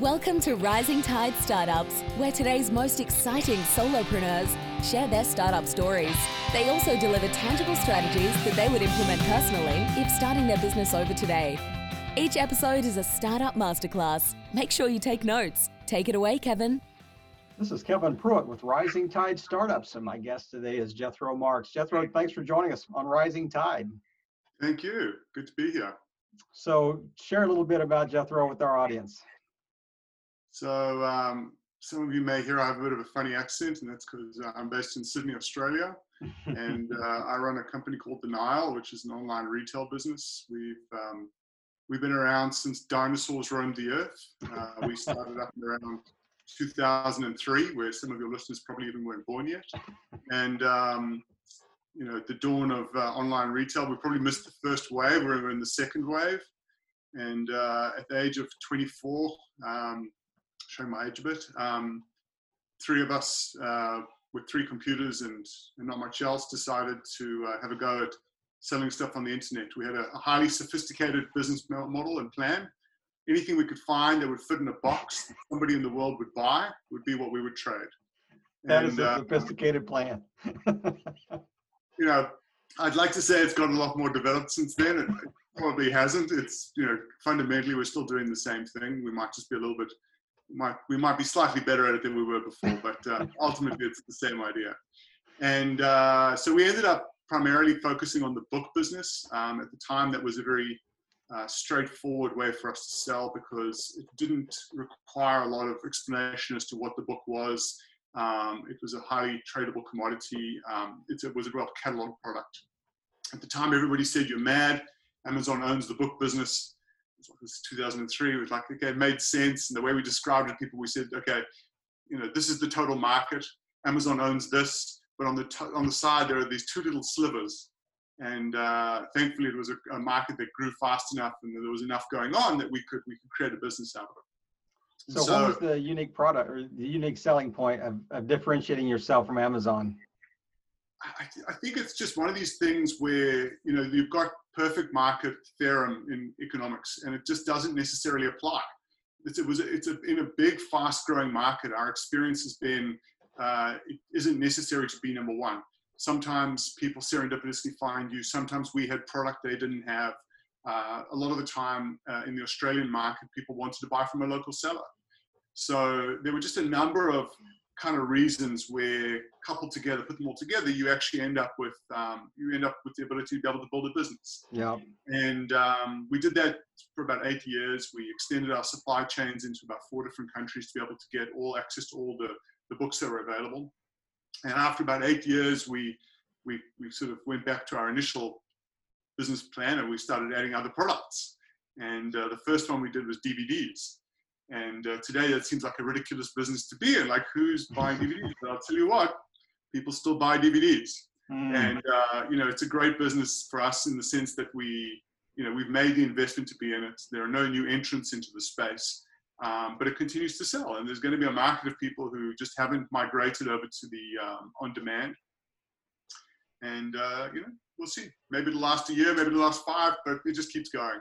Welcome to Rising Tide Startups, where today's most exciting solopreneurs share their startup stories. They also deliver tangible strategies that they would implement personally if starting their business over today. Each episode is a startup masterclass. Make sure you take notes. Take it away, Kevin. This is Kevin Pruitt with Rising Tide Startups, and my guest today is Jethro Marks. Jethro, thanks for joining us on Rising Tide. Thank you. Good to be here. So, share a little bit about Jethro with our audience. So, um, some of you may hear I have a bit of a funny accent, and that's because uh, I'm based in Sydney, Australia, and uh, I run a company called The Nile, which is an online retail business. We've um, we've been around since dinosaurs roamed the earth. Uh, we started up around 2003, where some of your listeners probably even weren't born yet. And um, you know, the dawn of uh, online retail, we probably missed the first wave. We were in the second wave, and uh, at the age of 24, um, showing my age a bit, um, three of us uh, with three computers and, and, not much else decided to uh, have a go at selling stuff on the internet. We had a, a highly sophisticated business model and plan anything we could find that would fit in a box somebody in the world would buy would be what we would trade. That and, is a uh, sophisticated plan. you know, I'd like to say it's got a lot more developed since then. It probably hasn't. It's you know, fundamentally we're still doing the same thing. We might just be a little bit, might we might be slightly better at it than we were before, but uh, ultimately it's the same idea. And uh, so we ended up primarily focusing on the book business. Um, at the time, that was a very uh, straightforward way for us to sell because it didn't require a lot of explanation as to what the book was. Um, it was a highly tradable commodity. Um, it was a well catalog product. At the time, everybody said, You're mad. Amazon owns the book business. Was 2003. It was like, okay, it made sense. And the way we described it, people, we said, okay, you know, this is the total market. Amazon owns this. But on the, on the side, there are these two little slivers and uh, thankfully it was a, a, market that grew fast enough and there was enough going on that we could we could create a business out of it. So, so what was the unique product or the unique selling point of, of differentiating yourself from Amazon? I, I, think it's just one of these things where you know you've got perfect market theorem in economics and it just doesn't necessarily apply. It's, it was it's a, in a big fast growing market. Our experience has been uh, it isn't necessary to be number one Sometimes people serendipitously find you. Sometimes we had product they didn't have. Uh, a lot of the time uh, in the Australian market, people wanted to buy from a local seller. So there were just a number of kind of reasons where coupled together, put them all together, you actually end up with um, you end up with the ability to be able to build a business. Yeah. And um, we did that for about eight years. We extended our supply chains into about four different countries to be able to get all access to all the, the books that were available. And after about eight years, we, we, we sort of went back to our initial business plan and we started adding other products. And uh, the first one we did was DVDs. And uh, today that seems like a ridiculous business to be in. Like, who's buying DVDs? But I'll tell you what, people still buy DVDs. Mm. And, uh, you know, it's a great business for us in the sense that we, you know, we've made the investment to be in it. There are no new entrants into the space um, but it continues to sell. And there's going to be a market of people who just haven't migrated over to the um, on demand. And uh, you know, we'll see. Maybe it'll last a year, maybe it'll last five, but it just keeps going.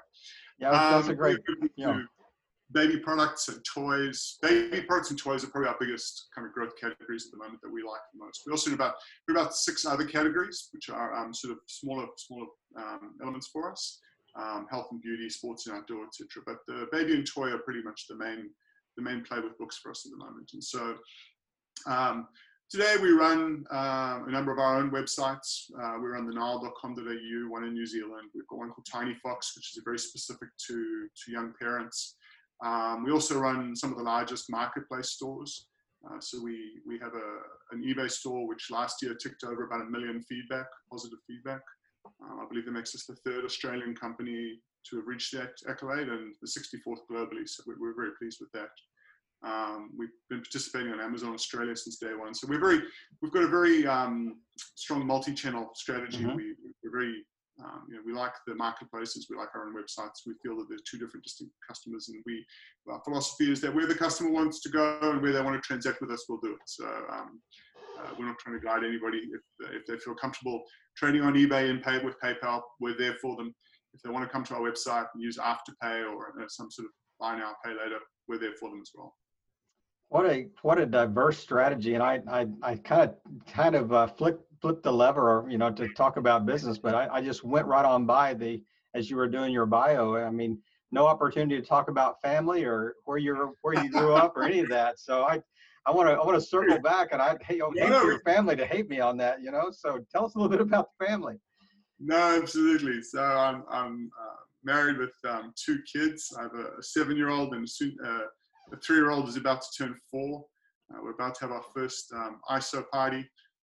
Yeah, that's um, a great. Yeah. Baby products and toys. Baby products and toys are probably our biggest kind of growth categories at the moment that we like the most. We also have about we about six other categories, which are um, sort of smaller smaller um, elements for us um, health and beauty, sports and outdoor, etc. But the baby and toy are pretty much the main the main play with books for us at the moment. And so um, today we run uh, a number of our own websites. Uh, we run the nile.com.au, one in New Zealand. We've got one called Tiny Fox, which is very specific to to young parents. Um, we also run some of the largest marketplace stores. Uh, so we we have a an eBay store which last year ticked over about a million feedback, positive feedback. Um, I believe that makes us the third Australian company to have reached that accolade and the 64th globally. So we're, we're very pleased with that. Um, we've been participating on Amazon Australia since day one. So we're very, we've got a very um, strong multi-channel strategy. Mm-hmm. We, we're very, um, you know, we like the marketplaces. We like our own websites. We feel that there's two different distinct customers, and we, our philosophy is that where the customer wants to go and where they want to transact with us, we'll do it. So um, uh, we're not trying to guide anybody. If, if they feel comfortable trading on eBay and pay with PayPal, we're there for them. If they want to come to our website and use Afterpay or uh, some sort of buy now, pay later. We're there for them as well. What a what a diverse strategy, and I I, I kind of kind of uh, flipped flipped the lever, you know, to talk about business, but I, I just went right on by the as you were doing your bio. I mean, no opportunity to talk about family or where you're where you grew up or any of that. So I I want to I want to circle back, and I hate, hate for your family to hate me on that, you know. So tell us a little bit about the family. No, absolutely. So I'm I'm uh, married with um, two kids. I have a, seven-year-old and soon, uh, a three-year-old is about to turn four. Uh, we're about to have our first um, ISO party.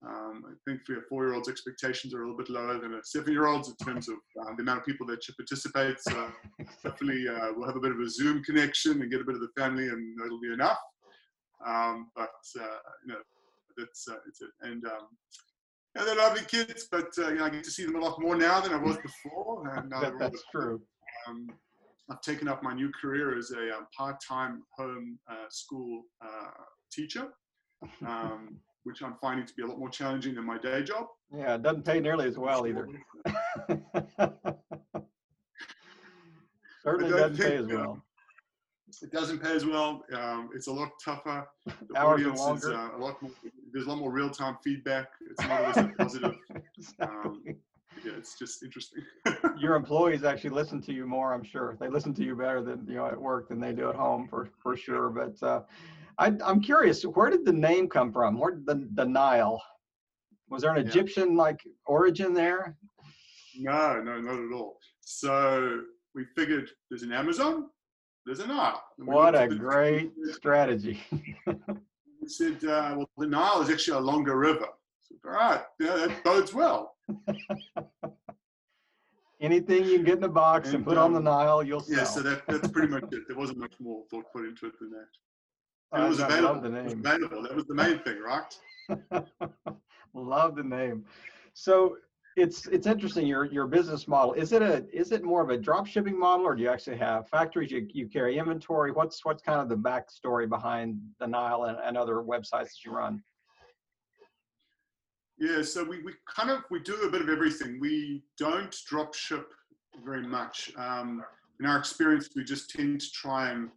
Um, I think for a four-year-old's expectations are a little bit lower than a seven-year-old's in terms of uh, the amount of people that should participate. So hopefully uh, we'll have a bit of a Zoom connection and get a bit of the family, and it'll be enough. Um, but uh, you know, that's uh, it's it. And um, yeah, they're lovely kids, but uh, you know, I get to see them a lot more now than I was before. And that, that's true. Um, I've taken up my new career as a um, part-time home uh, school uh, teacher, um, which I'm finding to be a lot more challenging than my day job. Yeah, it doesn't pay nearly as well either. Certainly doesn't pay as well. It doesn't pay as well. Um, it's a lot tougher. The Hours audience is uh, a lot more. There's a lot more real-time feedback. It's not always positive. Um, yeah, it's just interesting. Your employees actually listen to you more, I'm sure. They listen to you better than you know at work than they do at home for for sure. But uh, I, am curious, where did the name come from? Where did the the Nile? Was there an yeah. Egyptian like origin there? No, no, not at all. So we figured there's an Amazon, there's a Nile. What a great strategy. we said, uh, well, the Nile is actually a longer river. Said, all right, yeah, that bodes well. Anything you can get in a box and, and put um, on the um, Nile, you'll sell. Yeah, so that, that's pretty much it. There wasn't much more thought put into it than that. It was available. The name. It was available. That was the main thing, right? love the name. So it's it's interesting your your business model is it a is it more of a drop shipping model or do you actually have factories you, you carry inventory what's what's kind of the backstory behind the nile and, and other websites that you run yeah so we, we kind of we do a bit of everything we don't drop ship very much um, in our experience we just tend to try and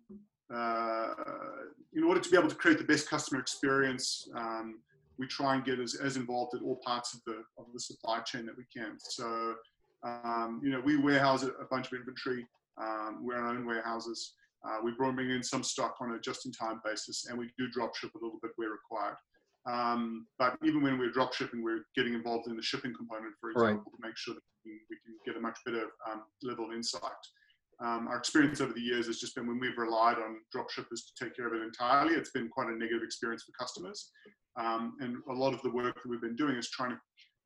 in order to be able to create the best customer experience um, we try and get as, as involved at all parts of the of the supply chain that we can. So, um, you know, we warehouse a, bunch of inventory. Um, we're our own warehouses. Uh, we bring in some stock on a just-in-time basis, and we do drop ship a little bit where required. Um, but even when we're drop shipping, we're getting involved in the shipping component, for example, right. to make sure that we can, we can get a much better um, level of insight. Um, our experience over the years has just been when we've relied on drop shippers to take care of it entirely, it's been quite a negative experience for customers. Um, and a lot of the work that we've been doing is trying to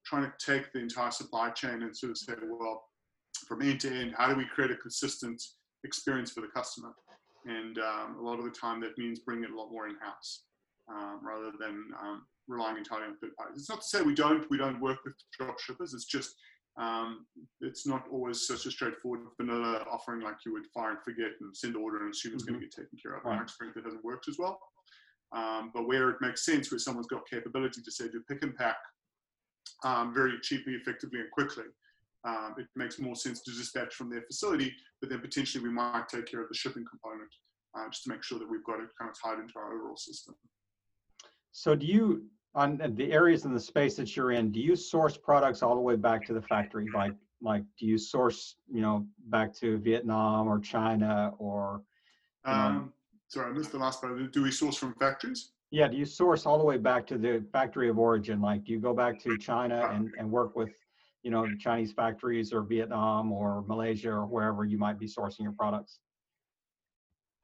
trying to take the entire supply chain and sort of say, well, from end to end, how do we create a consistent experience for the customer? And um, a lot of the time, that means bringing it a lot more in house um, rather than um, relying entirely on third parties. It's not to say we don't we don't work with drop shippers. It's just um, it's not always such a straightforward vanilla offering like you would fire and forget and send order and assume it's mm-hmm. going to get taken care of. Right. Our experience that hasn't worked as well. Um, but where it makes sense, where someone's got capability to say do pick and pack um, very cheaply, effectively, and quickly, um, it makes more sense to dispatch from their facility. But then potentially we might take care of the shipping component uh, just to make sure that we've got it kind of tied into our overall system. So do you on the areas in the space that you're in, do you source products all the way back to the factory? Like, like, do you source, you know, back to Vietnam or China or? Um, sorry, I missed the last part. Do we source from factories? Yeah, do you source all the way back to the factory of origin? Like, do you go back to China and, and work with, you know, Chinese factories or Vietnam or Malaysia or wherever you might be sourcing your products?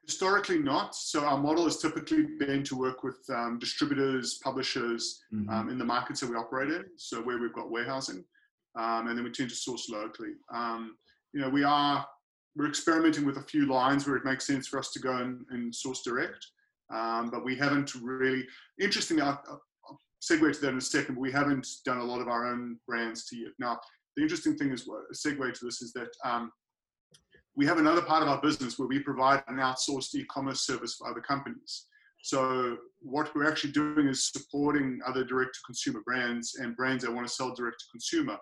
Historically, not. So our model has typically been to work with um, distributors, publishers mm-hmm. um, in the markets that we operate in. So where we've got warehousing, um, and then we tend to source locally. Um, you know, we are we're experimenting with a few lines where it makes sense for us to go and, and source direct, um, but we haven't really. Interestingly, I'll, I'll segue to that in a second. But we haven't done a lot of our own brands to yet. Now, the interesting thing is, a segue to this is that um, we have another part of our business where we provide an outsourced e-commerce service for other companies. So what we're actually doing is supporting other direct-to-consumer brands and brands that want to sell direct to consumer.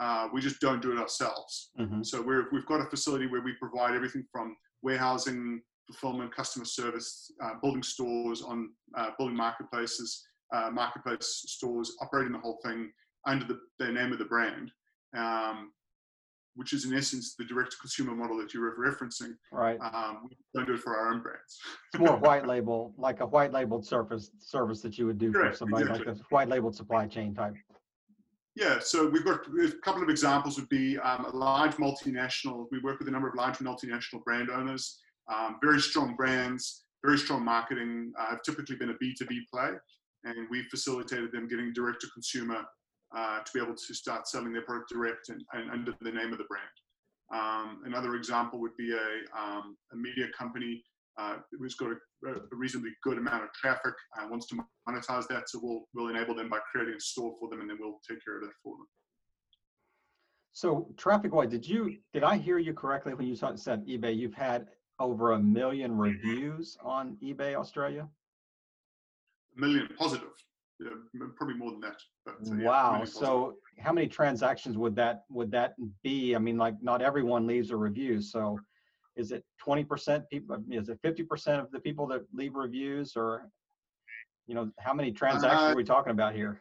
Uh, we just don't do it ourselves. Mm-hmm. So we have got a facility where we provide everything from warehousing, fulfillment, customer service, uh, building stores on uh, building marketplaces, uh, marketplace stores, operating the whole thing under the, the name of the brand, um, which is in essence the direct-to-consumer model that you were referencing. Right. Um, we don't do it for our own brands. It's more white label, like a white labeled service service that you would do Correct, for somebody exactly. like a white labeled supply chain type. Yeah, so we've got a couple of examples would be um, a large multinational. We work with a number of large multinational brand owners, um, very strong brands, very strong marketing, uh, have typically been a B2B play, and we've facilitated them getting direct to consumer uh, to be able to start selling their product direct and, and under the name of the brand. Um, another example would be a, um, a media company uh, who's got a, a reasonably good amount of traffic and wants to monetize that. So we'll, we'll enable them by creating a store for them and then we'll take care of that for them. So traffic wise, did you did I hear you correctly when you said eBay? You've had over a million reviews on eBay Australia. A million positive, yeah, probably more than that. But, uh, yeah, wow. positive. So how many transactions would that would that be? I mean, like not everyone leaves a review. So is it 20% people? Is it 50% of the people that leave reviews or you know, how many transactions Uh, are we talking about here?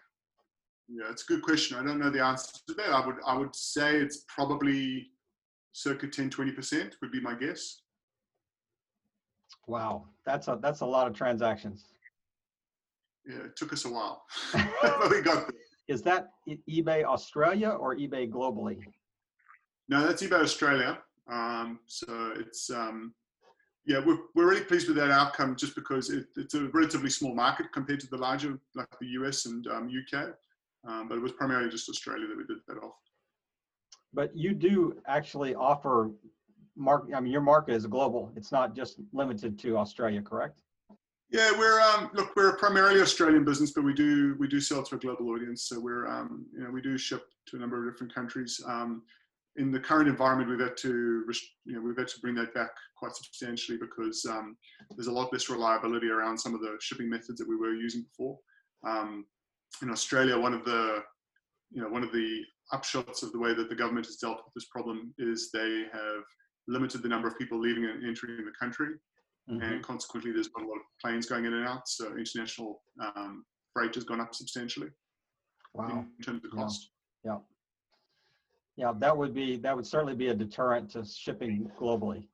yeah, it's a good question. I don't know the answer to that. I would I would say it's probably circa 10, 20% would be my guess. Wow. That's a that's a lot of transactions. Yeah, it took us a while, but we got there. Is that eBay Australia or eBay globally? No, that's eBay Australia. Um, so it's um, yeah, we're we're really pleased with that outcome just because it, it's a relatively small market compared to the larger like the US and um, UK. Um, but it was primarily just Australia that we did that off. But you do actually offer mark. I mean, your market is global. It's not just limited to Australia, correct? Yeah, we're um, look, we're a primarily Australian business, but we do we do sell to a global audience. So we're um, you know we do ship to a number of different countries. Um, in the current environment, we've had to you know we've had to bring that back quite substantially because um, there's a lot less reliability around some of the shipping methods that we were using before. Um, in Australia, one of the you know one of the upshots of the way that the government has dealt with this problem is they have limited the number of people leaving and entering the country Mhm. and consequently there's not a lot of planes going in and out so international um, freight has gone up substantially Wow. in terms of Yeah. cost Yeah. Yeah, that would be that would certainly be a deterrent to shipping globally.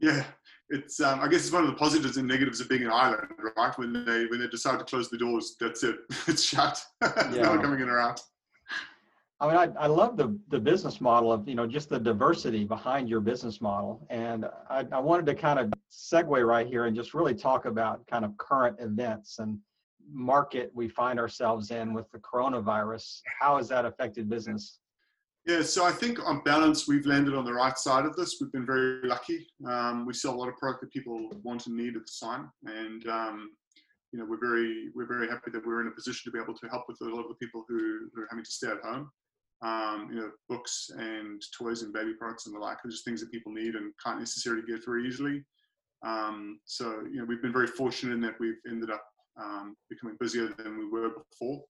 yeah it's um, i guess it's one of the positives and negatives of being an island right when they when they decide to close the doors that's it it's shut There's no one coming in or out I mean, I, I love the, the business model of, you know, just the diversity behind your business model. And I, I wanted to kind of segue right here and just really talk about kind of current events and market we find ourselves in with the coronavirus. How has that affected business? Yeah, so I think on balance, we've landed on the right side of this. We've been very lucky. Um, we sell a lot of product that people want and need at the time, and um, you know we're very we're very happy that we're in a position to be able to help with a lot of the people who, who are having to stay at home. Um, you know, books and toys and baby products and the like are just things that people need and can't necessarily get very easily. Um, so you know we've been very fortunate in that we've ended up um, becoming busier than we were before.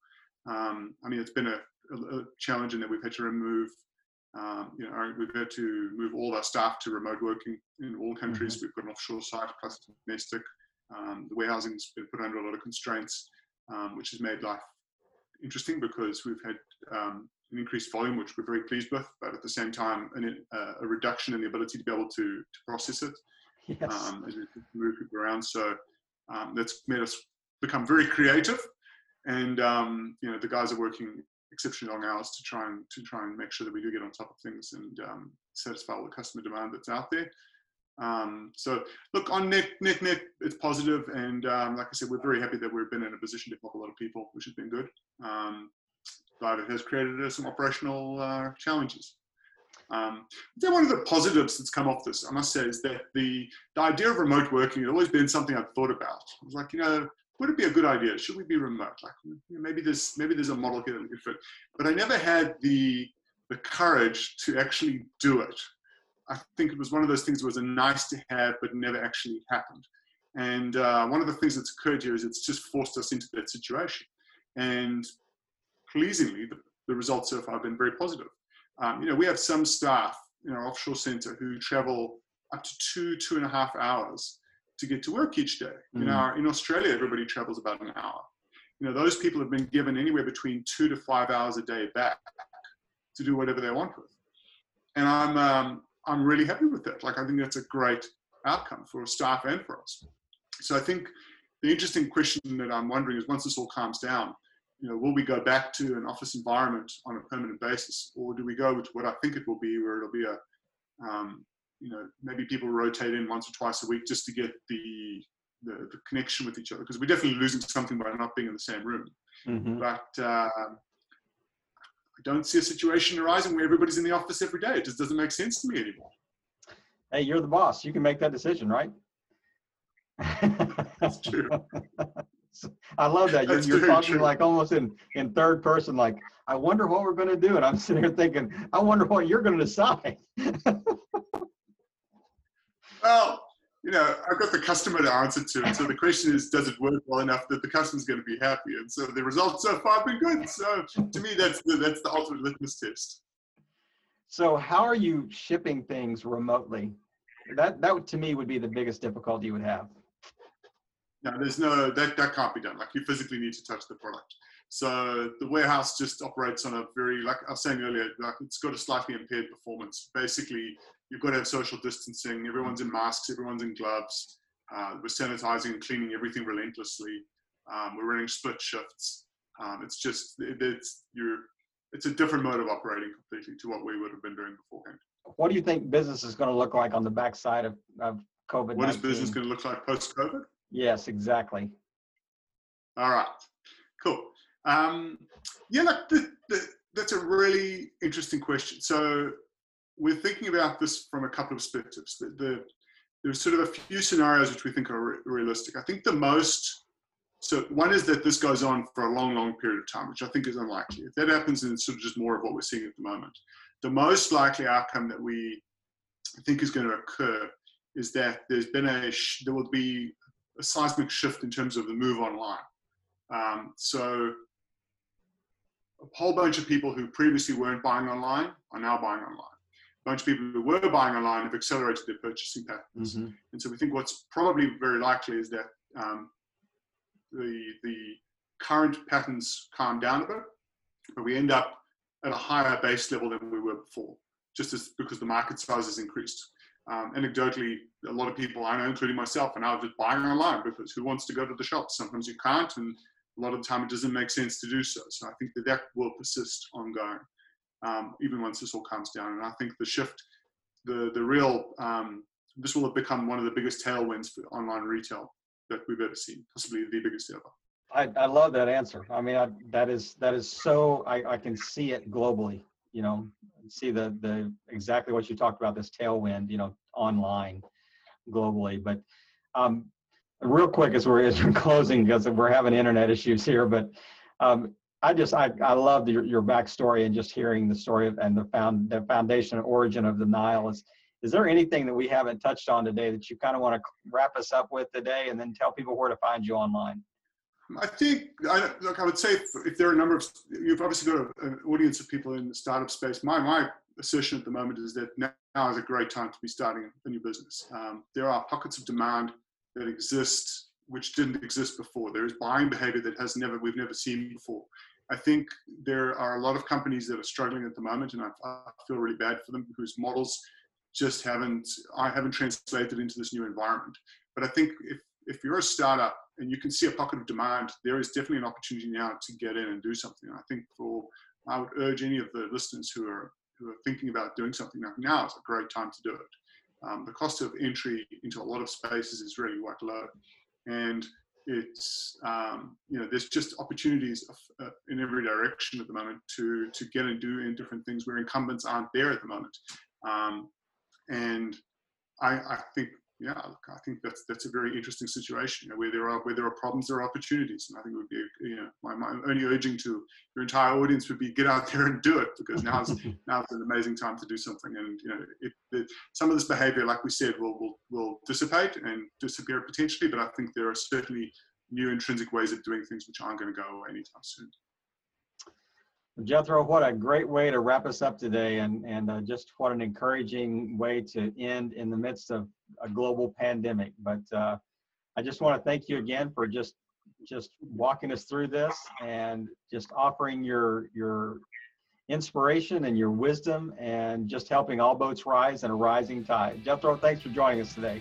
Um, I mean, it's been a, a, a challenge in that we've had to remove, um, you know, our, we've had to move all our staff to remote working in all countries. We've got an offshore site plus domestic. Um, the warehousing's been put under a lot of constraints, um, which has made life interesting because we've had um, an increased volume, which we're very pleased with, but at the same time, an, uh, a reduction in the ability to be able to, to process it Yes. um, as we move people around. So um, that's made us become very creative, and um, you know the guys are working exceptionally long hours to try and to try and make sure that we do get on top of things and um, satisfy all the customer demand that's out there. Um, so look on net net net, it's positive, and um, like I said, we're very happy that we've been in a position to help a lot of people, which has been good. Um, but it has created uh, some operational uh, challenges. Um, then one of the positives that's come off this, I must say, is that the, the idea of remote working had always been something I'd thought about. I was like, you know, would it be a good idea? Should we be remote? Like, you know, maybe there's maybe there's a model here that we could fit. But I never had the the courage to actually do it. I think it was one of those things that was a nice to have, but never actually happened. And uh, one of the things that's occurred here is it's just forced us into that situation. And pleasingly, the, the results so far have been very positive. Um, you know, we have some staff in our offshore center who travel up to two, two and a half hours to get to work each day. Mm. In, our, in Australia, everybody travels about an hour. You know, those people have been given anywhere between two to five hours a day back to do whatever they want with. And I'm, um, I'm really happy with that. Like, I think that's a great outcome for staff and for us. So I think the interesting question that I'm wondering is once this all calms down, you know, will we go back to an office environment on a permanent basis, or do we go with what I think it will be, where it'll be a, um, you know, maybe people rotate in once or twice a week just to get the the, the connection with each other because we're definitely losing something by not being in the same room. Mm-hmm. But uh, I don't see a situation arising where everybody's in the office every day. It just doesn't make sense to me anymore. Hey, you're the boss. You can make that decision, right? That's true. I love that. You're, you're talking true. like almost in, in third person, like, I wonder what we're going to do. And I'm sitting here thinking, I wonder what you're going to decide. well, you know, I've got the customer to answer to. So the question is, does it work well enough that the customer's going to be happy? And so the results so far have been good. So to me, that's the, that's the ultimate litmus test. So how are you shipping things remotely? That, that to me would be the biggest difficulty you would have. No, there's no that that can't be done. Like you physically need to touch the product. So the warehouse just operates on a very like I was saying earlier, like it's got a slightly impaired performance. Basically, you've got to have social distancing. Everyone's in masks. Everyone's in gloves. Uh, we're sanitizing and cleaning everything relentlessly. Um, we're running split shifts. Um, it's just it, it's you're it's a different mode of operating completely to what we would have been doing beforehand. What do you think business is going to look like on the backside of, of COVID? What is business going to look like post COVID? Yes, exactly. All right, cool. Um, yeah, look, that's a really interesting question. So we're thinking about this from a couple of perspectives. The, the, there's sort of a few scenarios which we think are re- realistic. I think the most, so one is that this goes on for a long, long period of time, which I think is unlikely. If that happens, then it's sort of just more of what we're seeing at the moment. The most likely outcome that we think is going to occur is that there's been a, there will be a seismic shift in terms of the move online. Um, so a whole bunch of people who previously weren't buying online are now buying online. A bunch of people who were buying online have accelerated their purchasing patterns. Mm-hmm. And so we think what's probably very likely is that um, the, the current patterns calm down a bit, but we end up at a higher base level than we were before, just as because the market size has increased um, anecdotally, a lot of people I know, including myself, are now just buying online because who wants to go to the shops? Sometimes you can't, and a lot of the time it doesn't make sense to do so. So I think that that will persist ongoing, um, even once this all calms down. And I think the shift, the the real, um, this will have become one of the biggest tailwinds for online retail that we've ever seen, possibly the biggest ever. I, I love that answer. I mean, I, that is that is so I, I can see it globally. You know, see the the exactly what you talked about this tailwind you know online globally. But um, real quick as we're as we're closing because we're having internet issues here but um, I just I, I love your, your backstory and just hearing the story of, and the found the foundation and origin of the Nile. Is is there anything that we haven't touched on today that you kind of want to wrap us up with today and then tell people where to find you online I think, I, look, I would say if, there are a number of, you've obviously got an audience of people in the startup space. My, my assertion at the moment is that now is a great time to be starting a new business. Um, there are pockets of demand that exist which didn't exist before. There is buying behavior that has never, we've never seen before. I think there are a lot of companies that are struggling at the moment, and I, I feel really bad for them whose models just haven't, I haven't translated into this new environment. But I think if, if you're a startup and you can see a pocket of demand, there is definitely an opportunity now to get in and do something. I think for I would urge any of the listeners who are who are thinking about doing something now, now is a great time to do it. Um, the cost of entry into a lot of spaces is really quite low, and it's um, you know there's just opportunities uh, in every direction at the moment to to get and do in different things where incumbents aren't there at the moment, um, and I, I think yeah, look, I think that's that's a very interesting situation you know, where there are where there are problems, there are opportunities, and I think it would be you know my, my only urging to your entire audience would be get out there and do it because now's is now is an amazing time to do something, and you know it, it, some of this behaviour, like we said, will will will dissipate and disappear potentially, but I think there are certainly new intrinsic ways of doing things which aren't going to go away anytime soon. Jethro, what a great way to wrap us up today, and and uh, just what an encouraging way to end in the midst of a global pandemic. But uh, I just want to thank you again for just just walking us through this and just offering your your inspiration and your wisdom and just helping all boats rise in a rising tide. Jethro, thanks for joining us today.